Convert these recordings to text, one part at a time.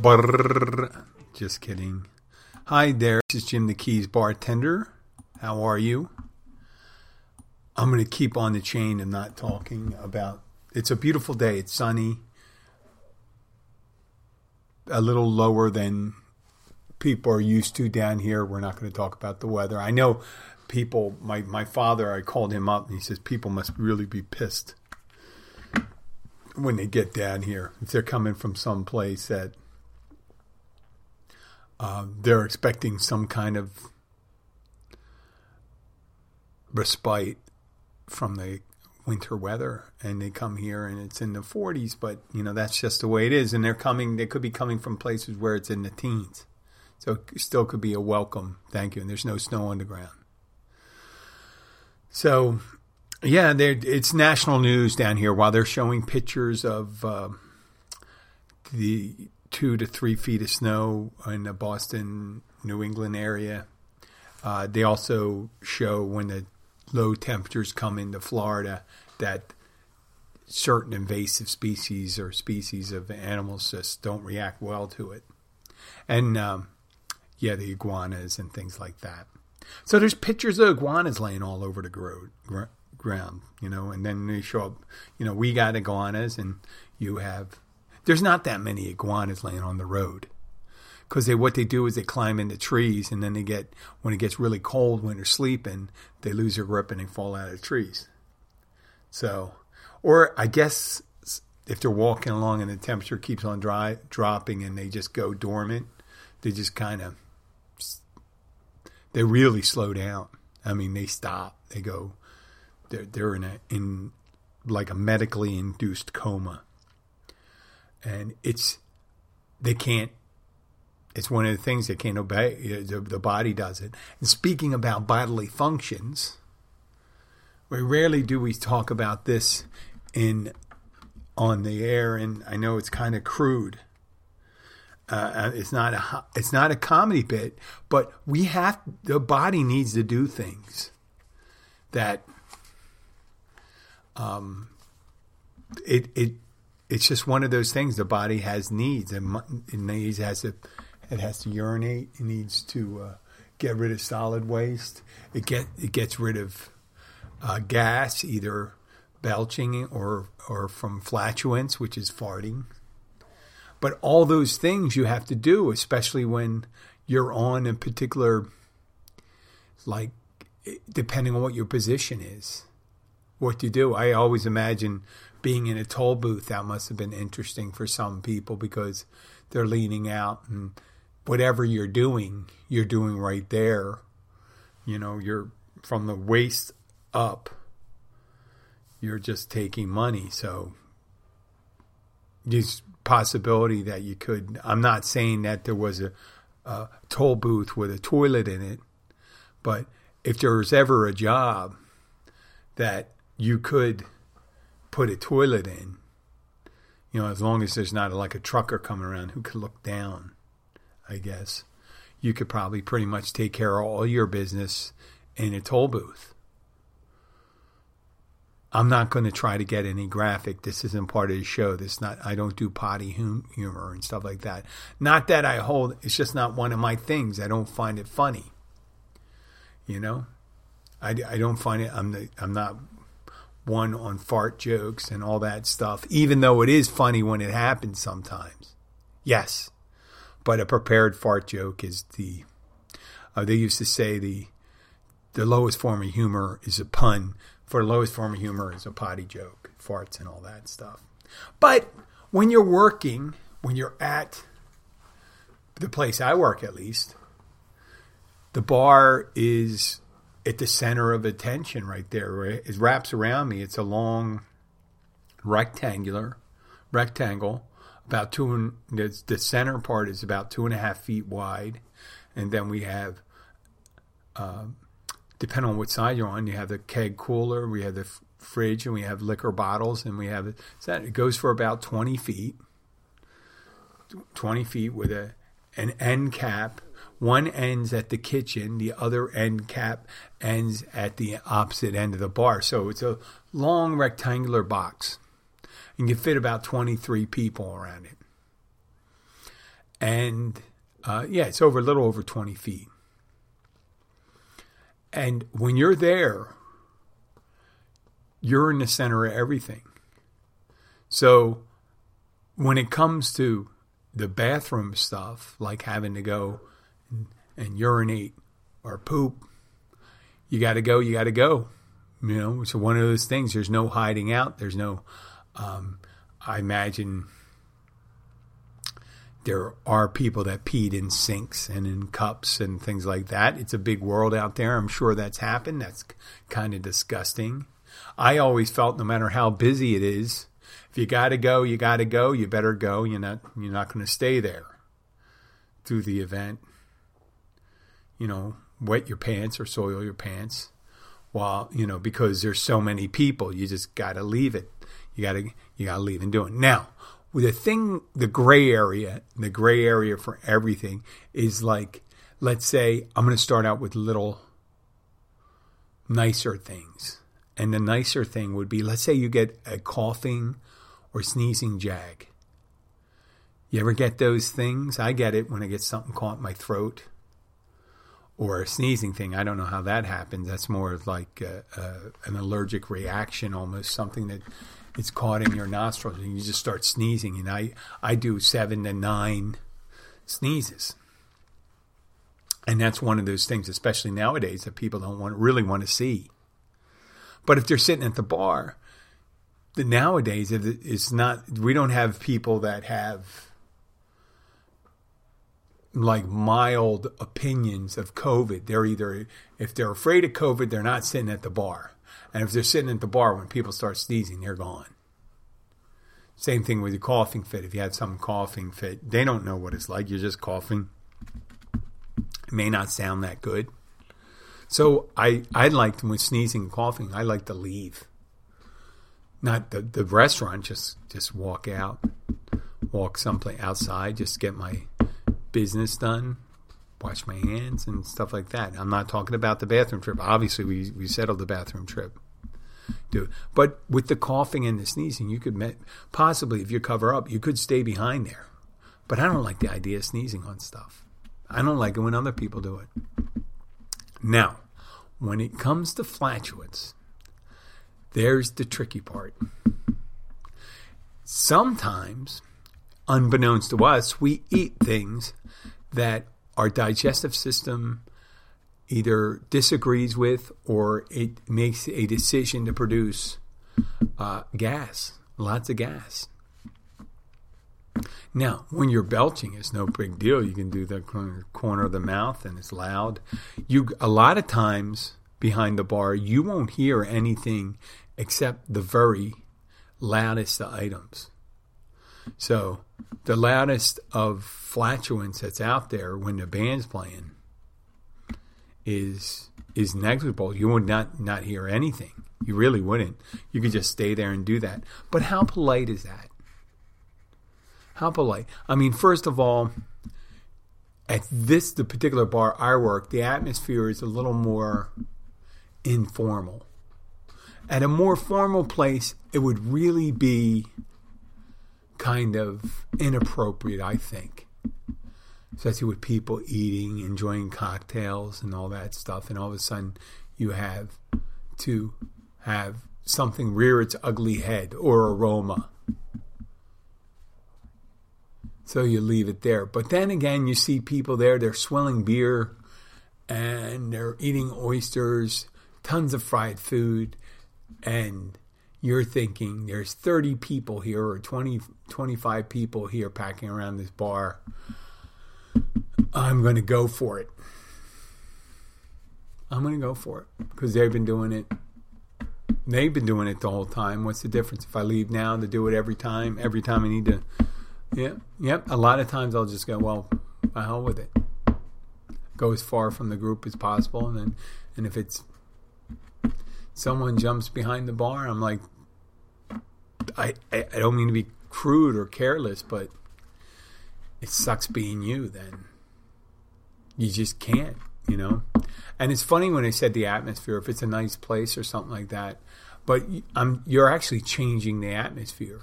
Brrr. Just kidding. Hi there, this is Jim the Keys bartender. How are you? I'm going to keep on the chain and not talking about. It's a beautiful day. It's sunny. A little lower than people are used to down here. We're not going to talk about the weather. I know people. My my father. I called him up and he says people must really be pissed when they get down here if they're coming from some place that uh, they're expecting some kind of respite from the winter weather and they come here and it's in the 40s but you know that's just the way it is and they're coming they could be coming from places where it's in the teens. So it still could be a welcome thank you and there's no snow on the ground. So yeah it's national news down here. While they're showing pictures of uh, the two to three feet of snow in the Boston, New England area. Uh, they also show when the low temperatures come into Florida that certain invasive species or species of animals just don't react well to it. And um, yeah, the iguanas and things like that. So there's pictures of iguanas laying all over the gro- gr- ground, you know, and then they show up, you know, we got iguanas and you have there's not that many iguanas laying on the road. Because they what they do is they climb into trees and then they get when it gets really cold when they're sleeping they lose their grip and they fall out of trees. So or i guess if they're walking along and the temperature keeps on dry, dropping and they just go dormant they just kind of they really slow down. I mean they stop. They go they're, they're in a in like a medically induced coma and it's they can't. It's one of the things they can't obey. The, the body does it. And speaking about bodily functions, we rarely do we talk about this in on the air, and I know it's kind of crude. Uh, it's not a it's not a comedy bit, but we have the body needs to do things that um, it it it's just one of those things. The body has needs, and it needs has to it has to urinate. It needs to uh, get rid of solid waste. It get it gets rid of uh, gas, either belching or or from flatulence, which is farting. But all those things you have to do, especially when you're on a particular, like, depending on what your position is, what you do. I always imagine being in a toll booth, that must have been interesting for some people because they're leaning out and whatever you're doing, you're doing right there. You know, you're from the waist up, you're just taking money. So there's possibility that you could. I'm not saying that there was a, a toll booth with a toilet in it, but if there was ever a job that you could put a toilet in, you know, as long as there's not like a trucker coming around who could look down, I guess, you could probably pretty much take care of all your business in a toll booth. I'm not going to try to get any graphic. This isn't part of the show. This not. I don't do potty humor and stuff like that. Not that I hold. It's just not one of my things. I don't find it funny. You know, I, I don't find it. I'm the, I'm not one on fart jokes and all that stuff, even though it is funny when it happens sometimes. Yes, but a prepared fart joke is the. Uh, they used to say the the lowest form of humor is a pun. For the lowest form of humor is a potty joke, farts and all that stuff. But when you're working, when you're at the place I work, at least, the bar is at the center of attention right there. It wraps around me. It's a long rectangular rectangle, about two and the, center part is about two and a half feet wide, and then we have, uh, depending on what side you're on, you have the keg cooler, we have the f- fridge, and we have liquor bottles, and we have it. Goes for about twenty feet. 20 feet with a an end cap one ends at the kitchen, the other end cap ends at the opposite end of the bar. So it's a long rectangular box. And you fit about 23 people around it. and uh, yeah, it's over a little over 20 feet. And when you're there, you're in the center of everything. So when it comes to the bathroom stuff, like having to go and, urinate or poop, you got to go, you got to go. You know, it's one of those things. There's no hiding out. There's no, um, I imagine there are people that peed in sinks and in cups and things like that. It's a big world out there. I'm sure that's happened. That's kind of disgusting. I always felt no matter how busy it is, if you got to go, you got to go. You better go. You're not you're not going to stay there through the event. You know, wet your pants or soil your pants while, you know, because there's so many people, you just got to leave it. You got to you got to leave and do it. Now, the thing, the gray area, the gray area for everything is like, let's say I'm going to start out with little nicer things. And the nicer thing would be, let's say you get a coughing or sneezing jag. You ever get those things? I get it when I get something caught in my throat or a sneezing thing. I don't know how that happens. That's more of like a, a, an allergic reaction, almost something that it's caught in your nostrils and you just start sneezing. And I, I do seven to nine sneezes. And that's one of those things, especially nowadays, that people don't want really want to see. But if they're sitting at the bar, the nowadays it's not. We don't have people that have like mild opinions of COVID. They're either if they're afraid of COVID, they're not sitting at the bar. And if they're sitting at the bar when people start sneezing, they're gone. Same thing with your coughing fit. If you have some coughing fit, they don't know what it's like. You're just coughing. It may not sound that good. So I, I like when sneezing and coughing, I like to leave. Not the, the restaurant, just just walk out, walk someplace outside, just get my business done, wash my hands and stuff like that. I'm not talking about the bathroom trip. Obviously, we, we settled the bathroom trip. Do but with the coughing and the sneezing, you could met, possibly if you cover up, you could stay behind there. But I don't like the idea of sneezing on stuff. I don't like it when other people do it. Now, when it comes to flatulence, there's the tricky part. Sometimes, unbeknownst to us, we eat things that our digestive system either disagrees with or it makes a decision to produce uh, gas, lots of gas. Now, when you're belching, it's no big deal. You can do the corner of the mouth and it's loud. You a lot of times behind the bar, you won't hear anything except the very loudest items. So the loudest of flatulence that's out there when the band's playing is is negligible. You would not not hear anything. You really wouldn't. You could just stay there and do that. But how polite is that? How polite? I mean, first of all, at this the particular bar I work, the atmosphere is a little more informal. At a more formal place, it would really be kind of inappropriate, I think. Especially with people eating, enjoying cocktails and all that stuff, and all of a sudden you have to have something rear its ugly head or aroma. So you leave it there. But then again, you see people there, they're swilling beer and they're eating oysters, tons of fried food, and you're thinking there's 30 people here or 20, 25 people here packing around this bar. I'm going to go for it. I'm going to go for it because they've been doing it. They've been doing it the whole time. What's the difference if I leave now to do it every time? Every time I need to. Yeah, yep. A lot of times I'll just go, well, the hell with it. Go as far from the group as possible, and then, and if it's someone jumps behind the bar, I'm like, I, I, I don't mean to be crude or careless, but it sucks being you then. You just can't, you know? And it's funny when I said the atmosphere, if it's a nice place or something like that, but I'm, you're actually changing the atmosphere.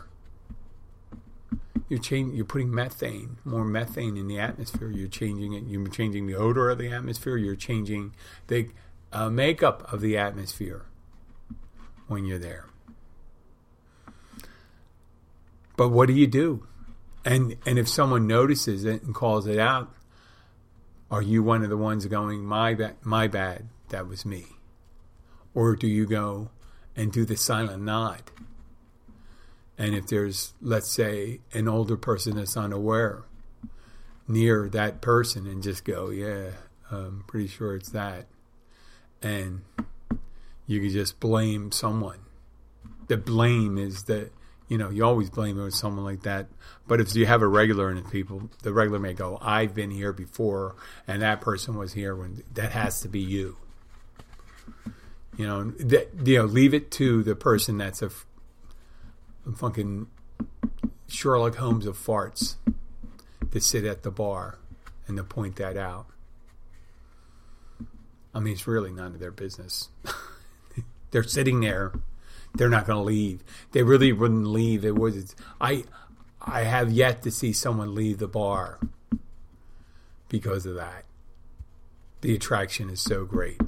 You're changing. You're putting methane, more methane in the atmosphere. You're changing it. You're changing the odor of the atmosphere. You're changing the uh, makeup of the atmosphere when you're there. But what do you do? And and if someone notices it and calls it out, are you one of the ones going, "My bad, my bad, that was me," or do you go and do the silent nod? And if there's, let's say, an older person that's unaware near that person, and just go, "Yeah, I'm pretty sure it's that," and you can just blame someone. The blame is that you know you always blame it on someone like that. But if you have a regular and people, the regular may go, "I've been here before, and that person was here when." That has to be you. You know, that, you know, leave it to the person that's a, a fucking Sherlock Holmes of farts to sit at the bar and to point that out. I mean, it's really none of their business. They're sitting there. They're not going to leave. They really wouldn't leave. It was I. I have yet to see someone leave the bar because of that. The attraction is so great,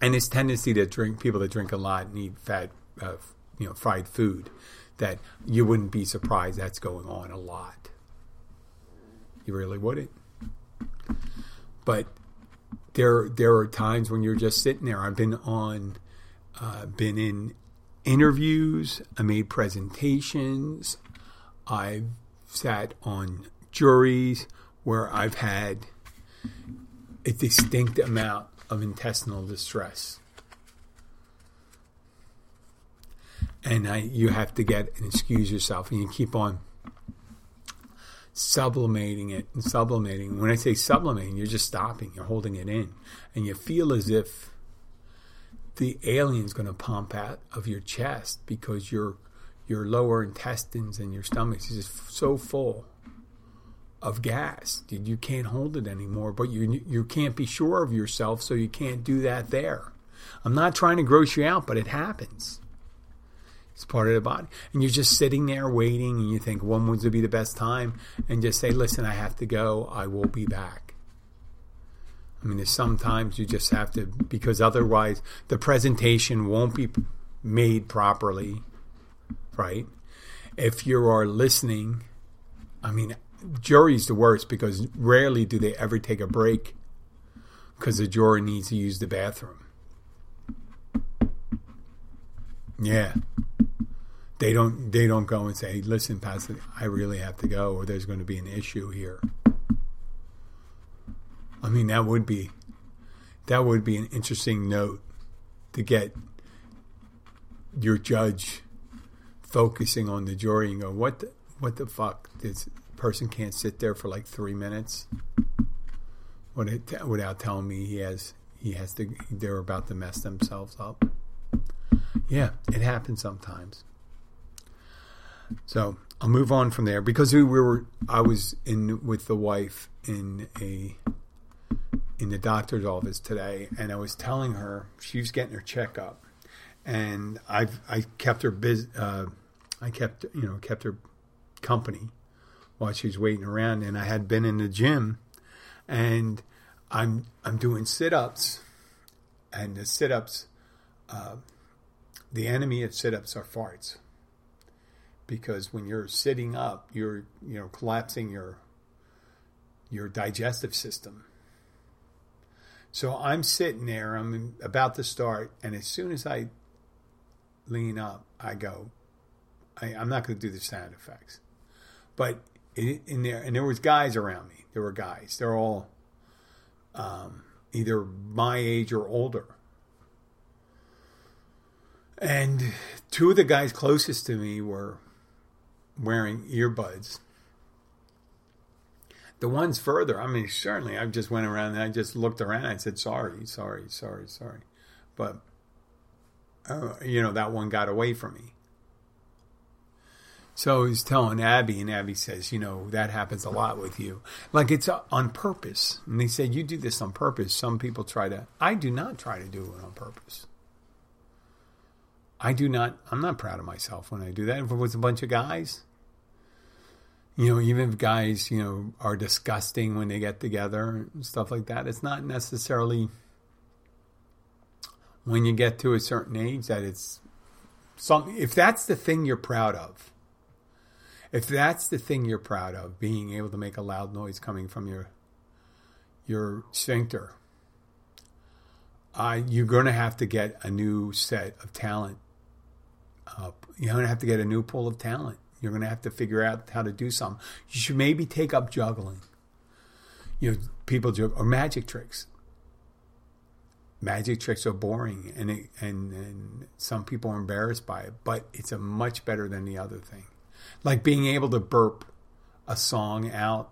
and this tendency to drink people that drink a lot and eat fat, uh, you know, fried food, that you wouldn't be surprised that's going on a lot. You really wouldn't. But there there are times when you're just sitting there. I've been on, uh, been in interviews. I made presentations. I've sat on juries where I've had a distinct amount of intestinal distress. And I, you have to get and excuse yourself, and you keep on sublimating it and sublimating. When I say sublimating, you're just stopping, you're holding it in, and you feel as if the alien's going to pump out of your chest because your your lower intestines and your stomach is just so full of gas. You can't hold it anymore, but you you can't be sure of yourself, so you can't do that there. I'm not trying to gross you out, but it happens. It's part of the body. And you're just sitting there waiting and you think when would be the best time and just say, listen, I have to go. I will be back. I mean, there's sometimes you just have to, because otherwise the presentation won't be made properly, right? If you are listening, I mean, jury's the worst because rarely do they ever take a break because the juror needs to use the bathroom. Yeah they don't they don't go and say, "Listen, Pastor, I really have to go, or there's going to be an issue here." I mean, that would be that would be an interesting note to get your judge focusing on the jury and go, "What the, what the fuck? This person can't sit there for like three minutes without telling me he has he has to they're about to mess themselves up." Yeah, it happens sometimes. So I'll move on from there because we were. I was in with the wife in a in the doctor's office today, and I was telling her she was getting her checkup, and I've I kept her busy. Uh, I kept you know kept her company while she was waiting around, and I had been in the gym, and I'm I'm doing sit ups, and the sit ups. Uh, the enemy of sit ups are farts because when you're sitting up, you're you know collapsing your your digestive system. So I'm sitting there, I'm about to start, and as soon as I lean up, I go, I, am not going to do the sound effects, but in, in, there, and there was guys around me. There were guys. They're all um, either my age or older. And two of the guys closest to me were wearing earbuds. The ones further, I mean, certainly, I just went around and I just looked around. I said, "Sorry, sorry, sorry, sorry," but uh, you know that one got away from me. So he's telling Abby, and Abby says, "You know that happens a lot with you, like it's on purpose." And they said, "You do this on purpose." Some people try to. I do not try to do it on purpose. I do not. I'm not proud of myself when I do that. If it was a bunch of guys, You know, even if guys, you know, are disgusting when they get together and stuff like that, it's not necessarily when you get to a certain age that it's something. If that's the thing you're proud of, if that's the thing you're proud of, being able to make a loud noise coming from your your sphincter, uh, you're going to have to get a new set of talent. You're going to have to get a new pool of talent. You're going to have to figure out how to do something. You should maybe take up juggling. You know, people do or magic tricks. Magic tricks are boring, and it, and and some people are embarrassed by it, but it's a much better than the other thing. Like being able to burp a song out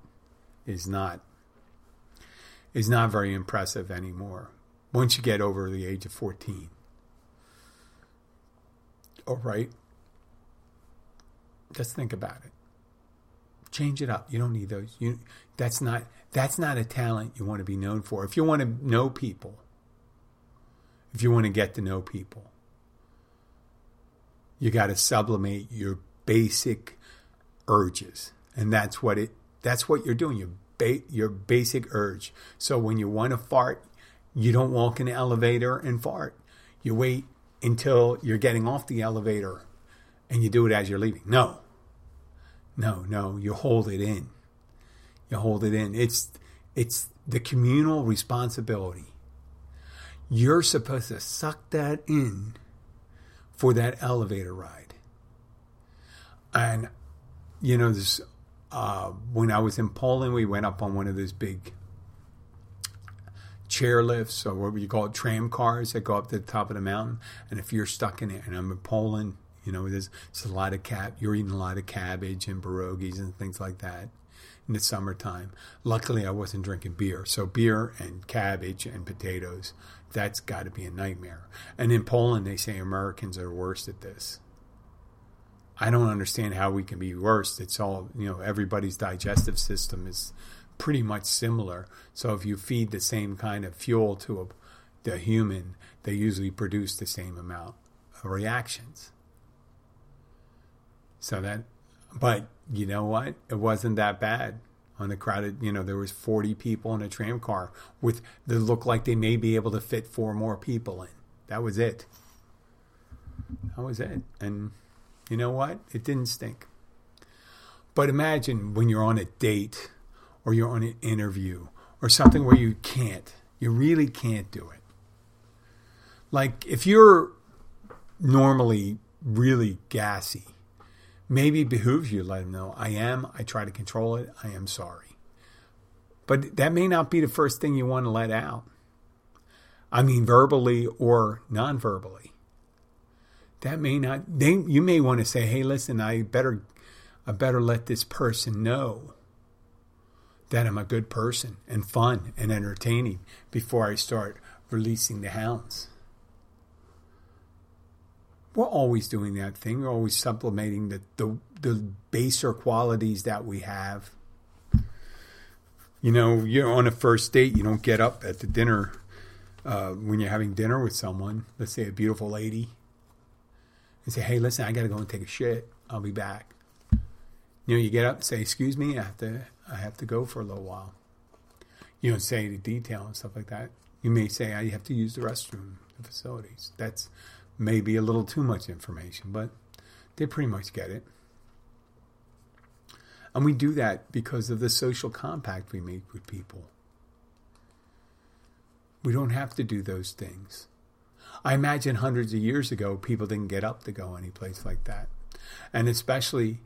is not is not very impressive anymore once you get over the age of 14. All right? Just think about it. Change it up. You don't need those. You that's not that's not a talent you want to be known for. If you want to know people, if you want to get to know people, you got to sublimate your basic urges. And that's what it that's what you're doing. Your ba- your basic urge. So when you want to fart, you don't walk in the elevator and fart. You wait until you're getting off the elevator and you do it as you're leaving. No. No, no, you hold it in. You hold it in. It's it's the communal responsibility. You're supposed to suck that in for that elevator ride. And you know, this uh, when I was in Poland, we went up on one of those big chair lifts or what you call it, tram cars that go up to the top of the mountain. And if you're stuck in it, and I'm in Poland, you know, there's, there's a lot of cap. You're eating a lot of cabbage and pierogies and things like that in the summertime. Luckily, I wasn't drinking beer, so beer and cabbage and potatoes. That's got to be a nightmare. And in Poland, they say Americans are worst at this. I don't understand how we can be worse. It's all, you know, everybody's digestive system is pretty much similar. So if you feed the same kind of fuel to a, the human, they usually produce the same amount of reactions. So that, but you know what? It wasn't that bad on the crowded. You know, there was 40 people in a tram car with that looked like they may be able to fit four more people in. That was it. That was it. And you know what? It didn't stink. But imagine when you're on a date or you're on an interview or something where you can't, you really can't do it. Like if you're normally really gassy, maybe behooves you to let them know I am, I try to control it, I am sorry. But that may not be the first thing you want to let out. I mean, verbally or non verbally. That may not, they, you may want to say, hey, listen, I better, I better let this person know that I'm a good person and fun and entertaining before I start releasing the hounds. We're always doing that thing. We're always supplementing the, the, the baser qualities that we have. You know, you're on a first date, you don't get up at the dinner uh, when you're having dinner with someone, let's say a beautiful lady, and say, hey, listen, I got to go and take a shit. I'll be back. You know, you get up and say, excuse me, I have to I have to go for a little while. You don't say the detail and stuff like that. You may say I have to use the restroom, the facilities. That's maybe a little too much information, but they pretty much get it. And we do that because of the social compact we make with people. We don't have to do those things. I imagine hundreds of years ago, people didn't get up to go any place like that. And especially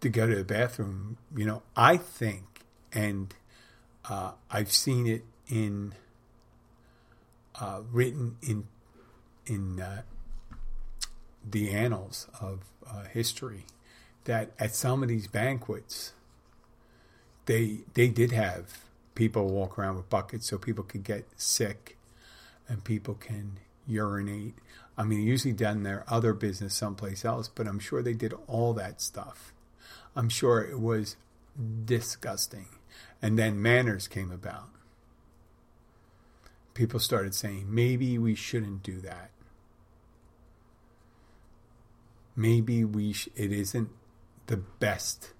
to go to the bathroom, you know, I think, and uh, I've seen it in uh, written in in uh, the annals of uh, history that at some of these banquets, they they did have people walk around with buckets so people could get sick and people can urinate. I mean, usually done their other business someplace else, but I'm sure they did all that stuff I'm sure it was disgusting. And then manners came about. People started saying, maybe we shouldn't do that. Maybe we sh- it isn't the best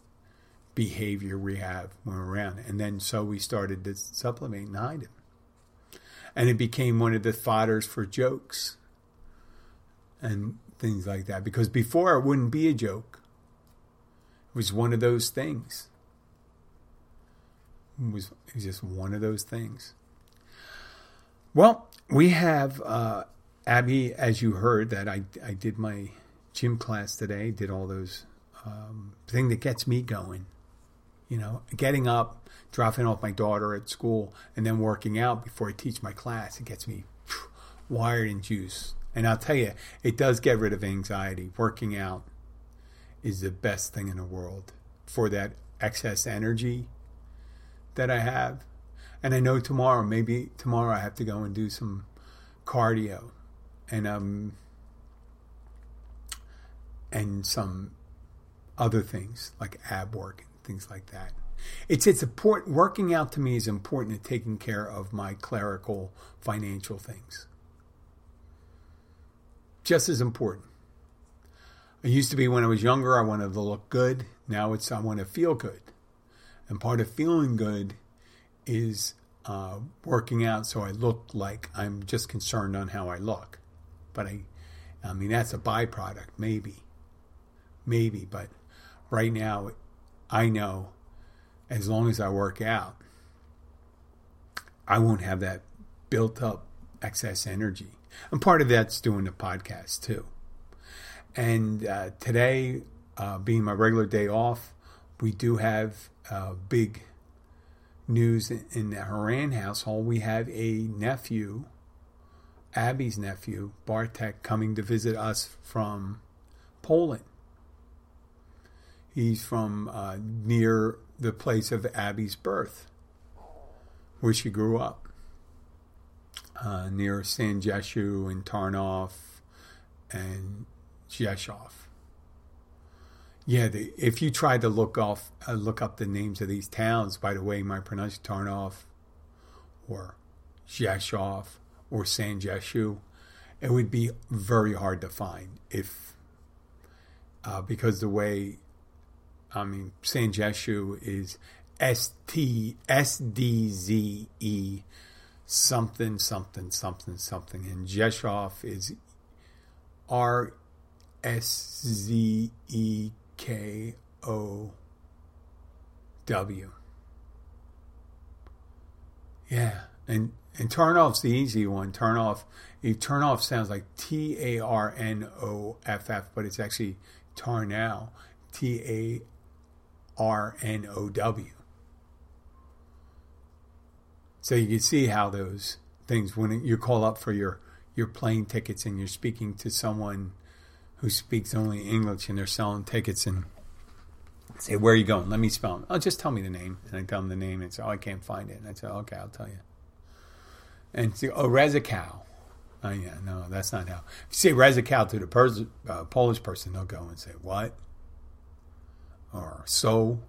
behavior we have when we're around. And then so we started to supplement and hide him. And it became one of the fodders for jokes and things like that. Because before it wouldn't be a joke. It was one of those things. It was, it was just one of those things. Well, we have uh, Abby, as you heard, that I, I did my gym class today, did all those um, thing that gets me going. You know, getting up, dropping off my daughter at school, and then working out before I teach my class. It gets me wired and juice. And I'll tell you, it does get rid of anxiety. Working out is the best thing in the world for that excess energy that I have. And I know tomorrow, maybe tomorrow I have to go and do some cardio and um and some other things like ab work and things like that. It's it's important. Working out to me is important to taking care of my clerical financial things. Just as important. It used to be when I was younger, I wanted to look good. Now it's I want to feel good, and part of feeling good is uh, working out so I look like I'm just concerned on how I look. But I, I mean that's a byproduct, maybe, maybe. But right now, I know as long as I work out, I won't have that built up excess energy. And part of that's doing the podcast too. And uh, today, uh, being my regular day off, we do have uh, big news in, the Haran household. We have a nephew, Abby's nephew, Bartek, coming to visit us from Poland. He's from uh, near the place of Abby's birth, where she grew up, uh, near Sanjeshu and Tarnov and Jeshov. Yeah, the, if you try to look off, uh, look up the names of these towns, by the way, my pronunciation Tarnov or Jeshov or Sanjeshu, it would be very hard to find if uh, because the way I mean, Sanjeshu is S T S D Z E something something something something, and Jeshov is R S Z E K O W. Yeah, and and Tarnov's the easy one. Tarnov, Tarnov sounds like T A R N O F F, but it's actually Tarnow, T A R N O W. So you can see how those things, when you call up for your, your plane tickets and you're speaking to someone who speaks only English and they're selling tickets and say, Where are you going? Let me spell them. Oh, just tell me the name. And I tell them the name and say, Oh, I can't find it. And I say, Okay, I'll tell you. And say, Oh, Rezakow. Oh, yeah, no, that's not how. If you say Rezakow to the Pers- uh, Polish person, they'll go and say, What? Or so.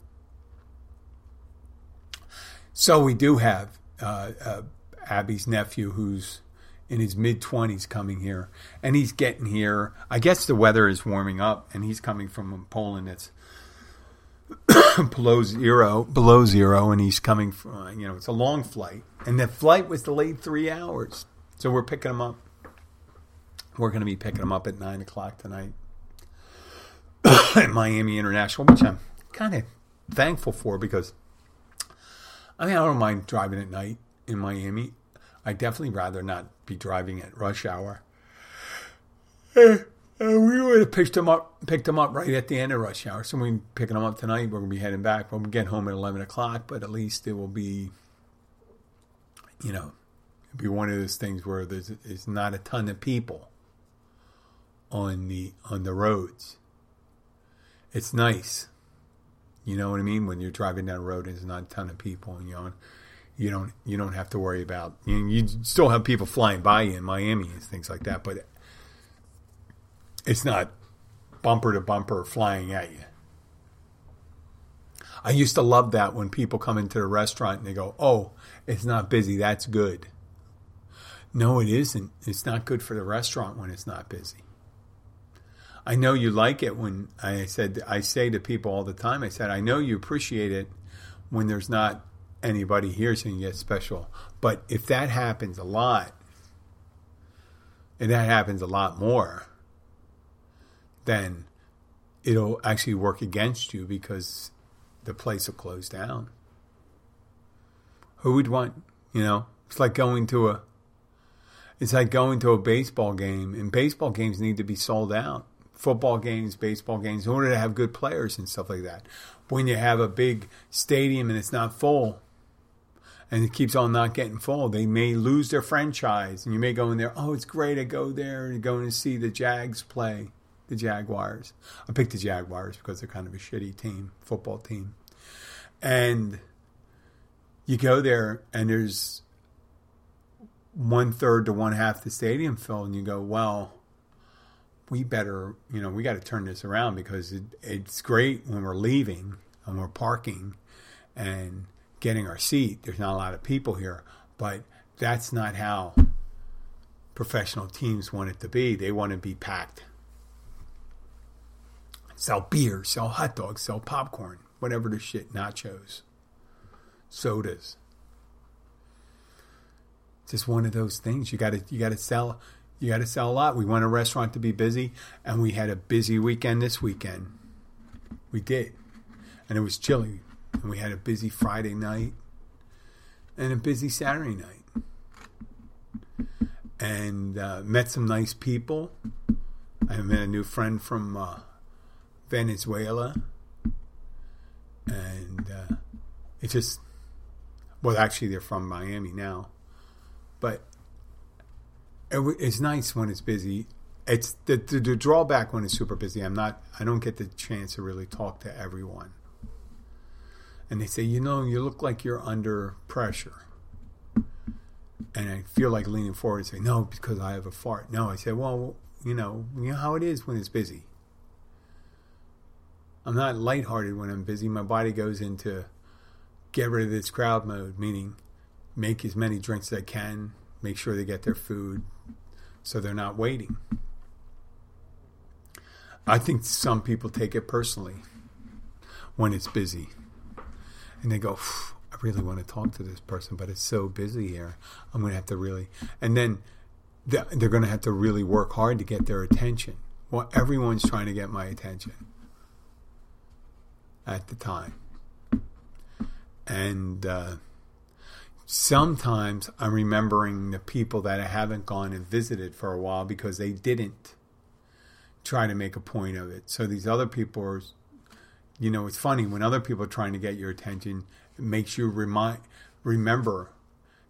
So we do have uh, uh, Abby's nephew who's in his mid 20s coming here, and he's getting here. I guess the weather is warming up, and he's coming from Poland. It's below zero, below zero, and he's coming from. You know, it's a long flight, and the flight was delayed three hours. So we're picking him up. We're going to be picking him up at nine o'clock tonight. at Miami International, which I'm kind of thankful for because I mean I don't mind driving at night in Miami. I definitely rather not be driving at rush hour. Uh, we would have picked them up, picked him up right at the end of rush hour. So we're picking them up tonight. We're gonna be heading back. We'll get home at eleven o'clock, but at least it will be, you know, it'll be one of those things where there's, there's not a ton of people on the on the roads it's nice. You know what I mean? When you're driving down the road, and there's not a ton of people, and you you don't you don't have to worry about. You, you still have people flying by you in Miami and things like that, but it's not bumper to bumper flying at you. I used to love that when people come into the restaurant and they go, "Oh, it's not busy. That's good." No, it isn't. It's not good for the restaurant when it's not busy. I know you like it when I said I say to people all the time. I said I know you appreciate it when there's not anybody here, so you get special. But if that happens a lot, and that happens a lot more, then it'll actually work against you because the place will close down. Who would want, you know, it's like going to a it's like going to a baseball game and baseball games need to be sold out. Football games, baseball games, in order to have good players and stuff like that. When you have a big stadium and it's not full, and it keeps on not getting full, they may lose their franchise. And you may go in there, oh, it's great. I go there and go and see the Jags play the Jaguars. I picked the Jaguars because they're kind of a shitty team, football team. And you go there and there's one third to one half the stadium filled, and you go, well, we better, you know, we got to turn this around because it, it's great when we're leaving and we're parking and getting our seat. There's not a lot of people here, but that's not how professional teams want it to be. They want to be packed sell beer, sell hot dogs, sell popcorn, whatever the shit, nachos, sodas. Just one of those things. You got to you got to sell. You got to sell a lot. We want a restaurant to be busy, and we had a busy weekend this weekend. We did, and it was chilly, and we had a busy Friday night, and a busy Saturday night, and uh, met some nice people. I met a new friend from uh, Venezuela, and uh, it's just well, actually, they're from Miami now, but it, it's nice when it's busy. It's the, the, the drawback when it's super busy. I'm not. I don't get the chance to really talk to everyone, and they say, you know, you look like you're under pressure. And I feel like leaning forward and say, no, because I have a fart. No, I said, well, you know, you know how it is when it's busy. I'm not lighthearted when I'm busy. My body goes into get rid of this crowd mode, meaning make as many drinks as I can, make sure they get their food so they're not waiting. I think some people take it personally when it's busy. And they go, I really want to talk to this person, but it's so busy here. I'm going to have to really. And then they're going to have to really work hard to get their attention. Well, everyone's trying to get my attention at the time. And uh, sometimes I'm remembering the people that I haven't gone and visited for a while because they didn't try to make a point of it. So these other people are, you know, it's funny when other people are trying to get your attention, it makes you remind, remember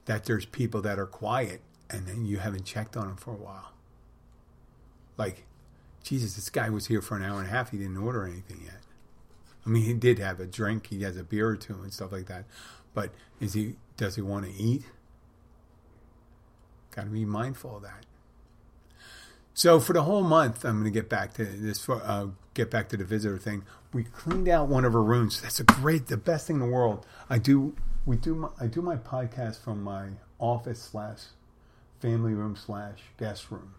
that there's people that are quiet and then you haven't checked on them for a while. Like, Jesus, this guy was here for an hour and a half. He didn't order anything yet. I mean, he did have a drink. He has a beer or two and stuff like that. But is he? Does he want to eat? Got to be mindful of that. So for the whole month, I'm going to get back to this. Uh, get back to the visitor thing. We cleaned out one of our rooms. That's a great, the best thing in the world. I do. We do. My, I do my podcast from my office slash family room slash guest room.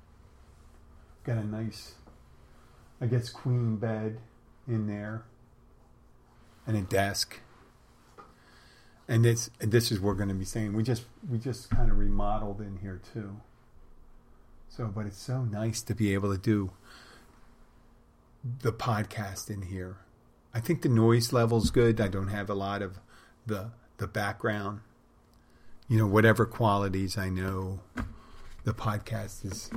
Got a nice, I guess, queen bed in there and a desk. And this this is what we're going to be saying. We just we just kind of remodeled in here too. So, but it's so nice to be able to do the podcast in here. I think the noise level's good. I don't have a lot of the the background. You know, whatever qualities I know the podcast is,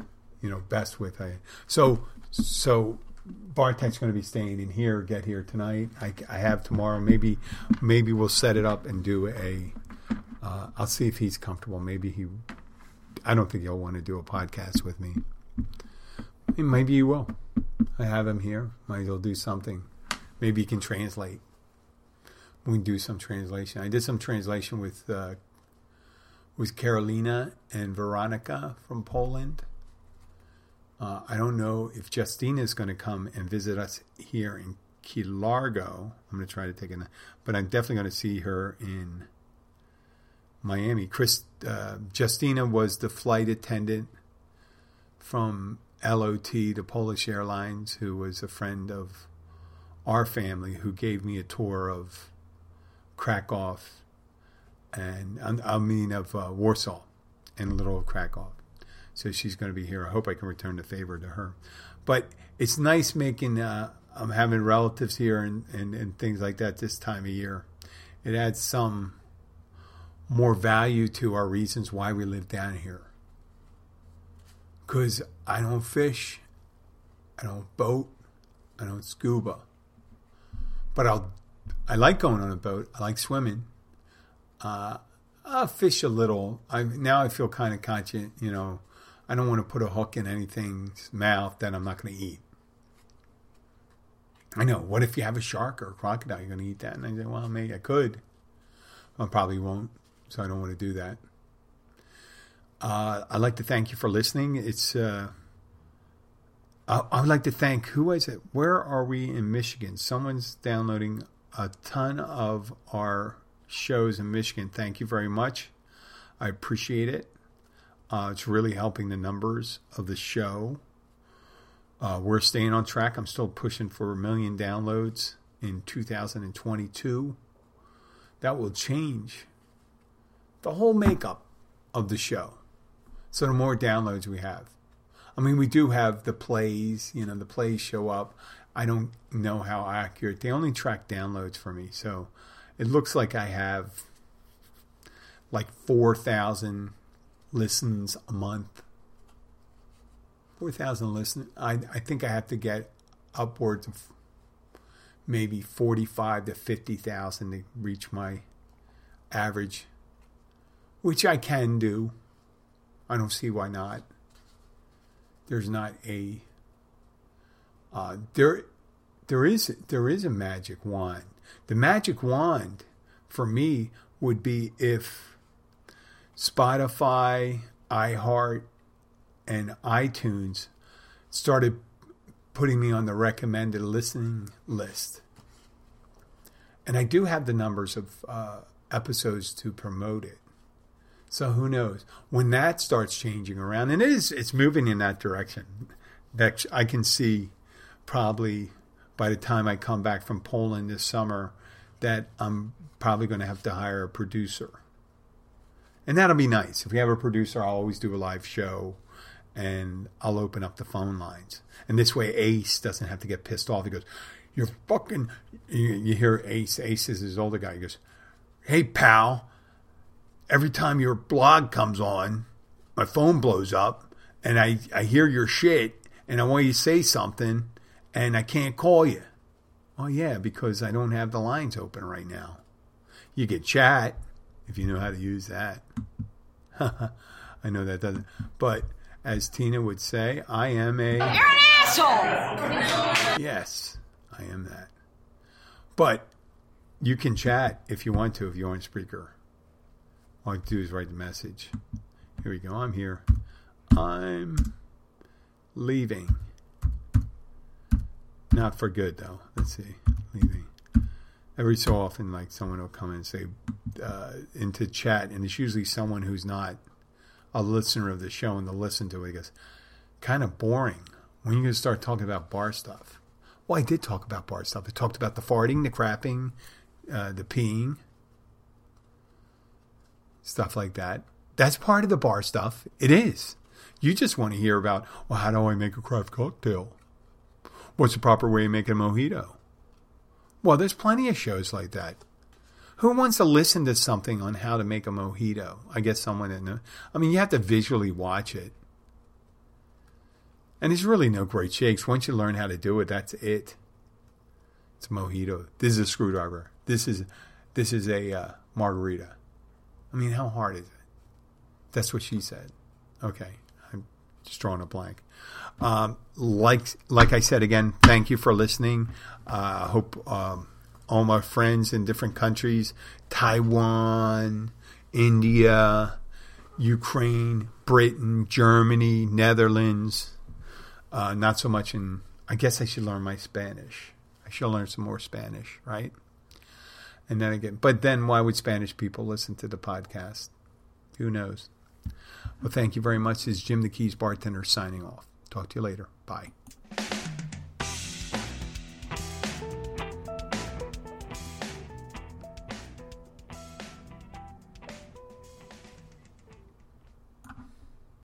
you know, best with. I so so Bartek's going to be staying in here. Get here tonight. I, I have tomorrow. Maybe maybe we'll set it up and do a. will uh, see if he's comfortable. Maybe he. I don't think he'll want to do a podcast with me. Maybe he will. I have him here. Maybe as well do something. Maybe he can translate. We can do some translation. I did some translation with uh, with Carolina and Veronica from Poland uh, I don't know if Justina is going to come and visit us here in Key Largo. I'm going to try to take a, but I'm definitely going to see her in Miami. Chris, uh, Justina was the flight attendant from LOT, the Polish Airlines, who was a friend of our family, who gave me a tour of Krakow and I mean of uh, Warsaw and a Little of Krakow. So she's going to be here. I hope I can return the favor to her. But it's nice making. Uh, I'm having relatives here and, and, and things like that this time of year. It adds some more value to our reasons why we live down here. Because I don't fish, I don't boat, I don't scuba. But I'll, I like going on a boat. I like swimming. Uh, I fish a little. I now I feel kind of conscious. You know, I don't want to put a hook in anything's mouth that I'm not going to eat. I know. What if you have a shark or a crocodile? You're going to eat that? And I say, well, maybe I could. I probably won't, so I don't want to do that. Uh, I'd like to thank you for listening. It's. Uh, I, I would like to thank who is it? Where are we in Michigan? Someone's downloading a ton of our shows in Michigan. Thank you very much. I appreciate it. Uh, it's really helping the numbers of the show. Uh, we're staying on track. I'm still pushing for a million downloads in 2022. That will change the whole makeup of the show. So the more downloads we have. I mean, we do have the plays, you know, the plays show up. I don't know how accurate. They only track downloads for me. So it looks like I have like 4,000 listens a month. 4,000 listens. I, I think I have to get upwards of maybe 45 to 50,000 to reach my average, which I can do. I don't see why not. There's not a uh, there there is there is a magic wand the magic wand for me would be if Spotify, iHeart, and iTunes started putting me on the recommended listening list. And I do have the numbers of uh, episodes to promote it. So who knows when that starts changing around, and it is it's moving in that direction. That I can see probably by the time I come back from Poland this summer that I'm probably going to have to hire a producer. And that'll be nice. If we have a producer, I'll always do a live show and I'll open up the phone lines. And this way, Ace doesn't have to get pissed off. He goes, You're fucking. You, hear Ace. Ace is his older guy. He goes, Hey, pal, every time your blog comes on, my phone blows up and I, I hear your shit and I want you to say something and I can't call you. Oh, yeah, because I don't have the lines open right now. You can chat if you know how to use that. I know that doesn't. But as Tina would say, I am a. You're an asshole! Yes, I am that. But you can chat if you want to, if you're on Spreaker. All I do is write the message. Here we go. I'm here. I'm leaving. Not for good though. Let's see. Leaving. Every so often, like someone will come and say uh, into chat, and it's usually someone who's not a listener of the show, and they'll listen to it. He goes, "Kind of boring. When you to start talking about bar stuff?" Well, I did talk about bar stuff. I talked about the farting, the crapping, uh, the peeing, stuff like that. That's part of the bar stuff. It is. You just want to hear about, well, how do I make a craft cocktail? What's the proper way of making a mojito? Well, there's plenty of shows like that. Who wants to listen to something on how to make a mojito? I guess someone that knows. I mean, you have to visually watch it. And there's really no great shakes. Once you learn how to do it, that's it. It's a mojito. This is a screwdriver. This is this is a uh, margarita. I mean, how hard is it? That's what she said. Okay, I'm just drawing a blank. Um, like like I said again, thank you for listening. I uh, hope um, all my friends in different countries, Taiwan, India, Ukraine, Britain, Germany, Netherlands. Uh, not so much in. I guess I should learn my Spanish. I should learn some more Spanish, right? And then again, but then why would Spanish people listen to the podcast? Who knows? Well, thank you very much. This is Jim the Keys bartender signing off. Talk to you later. Bye.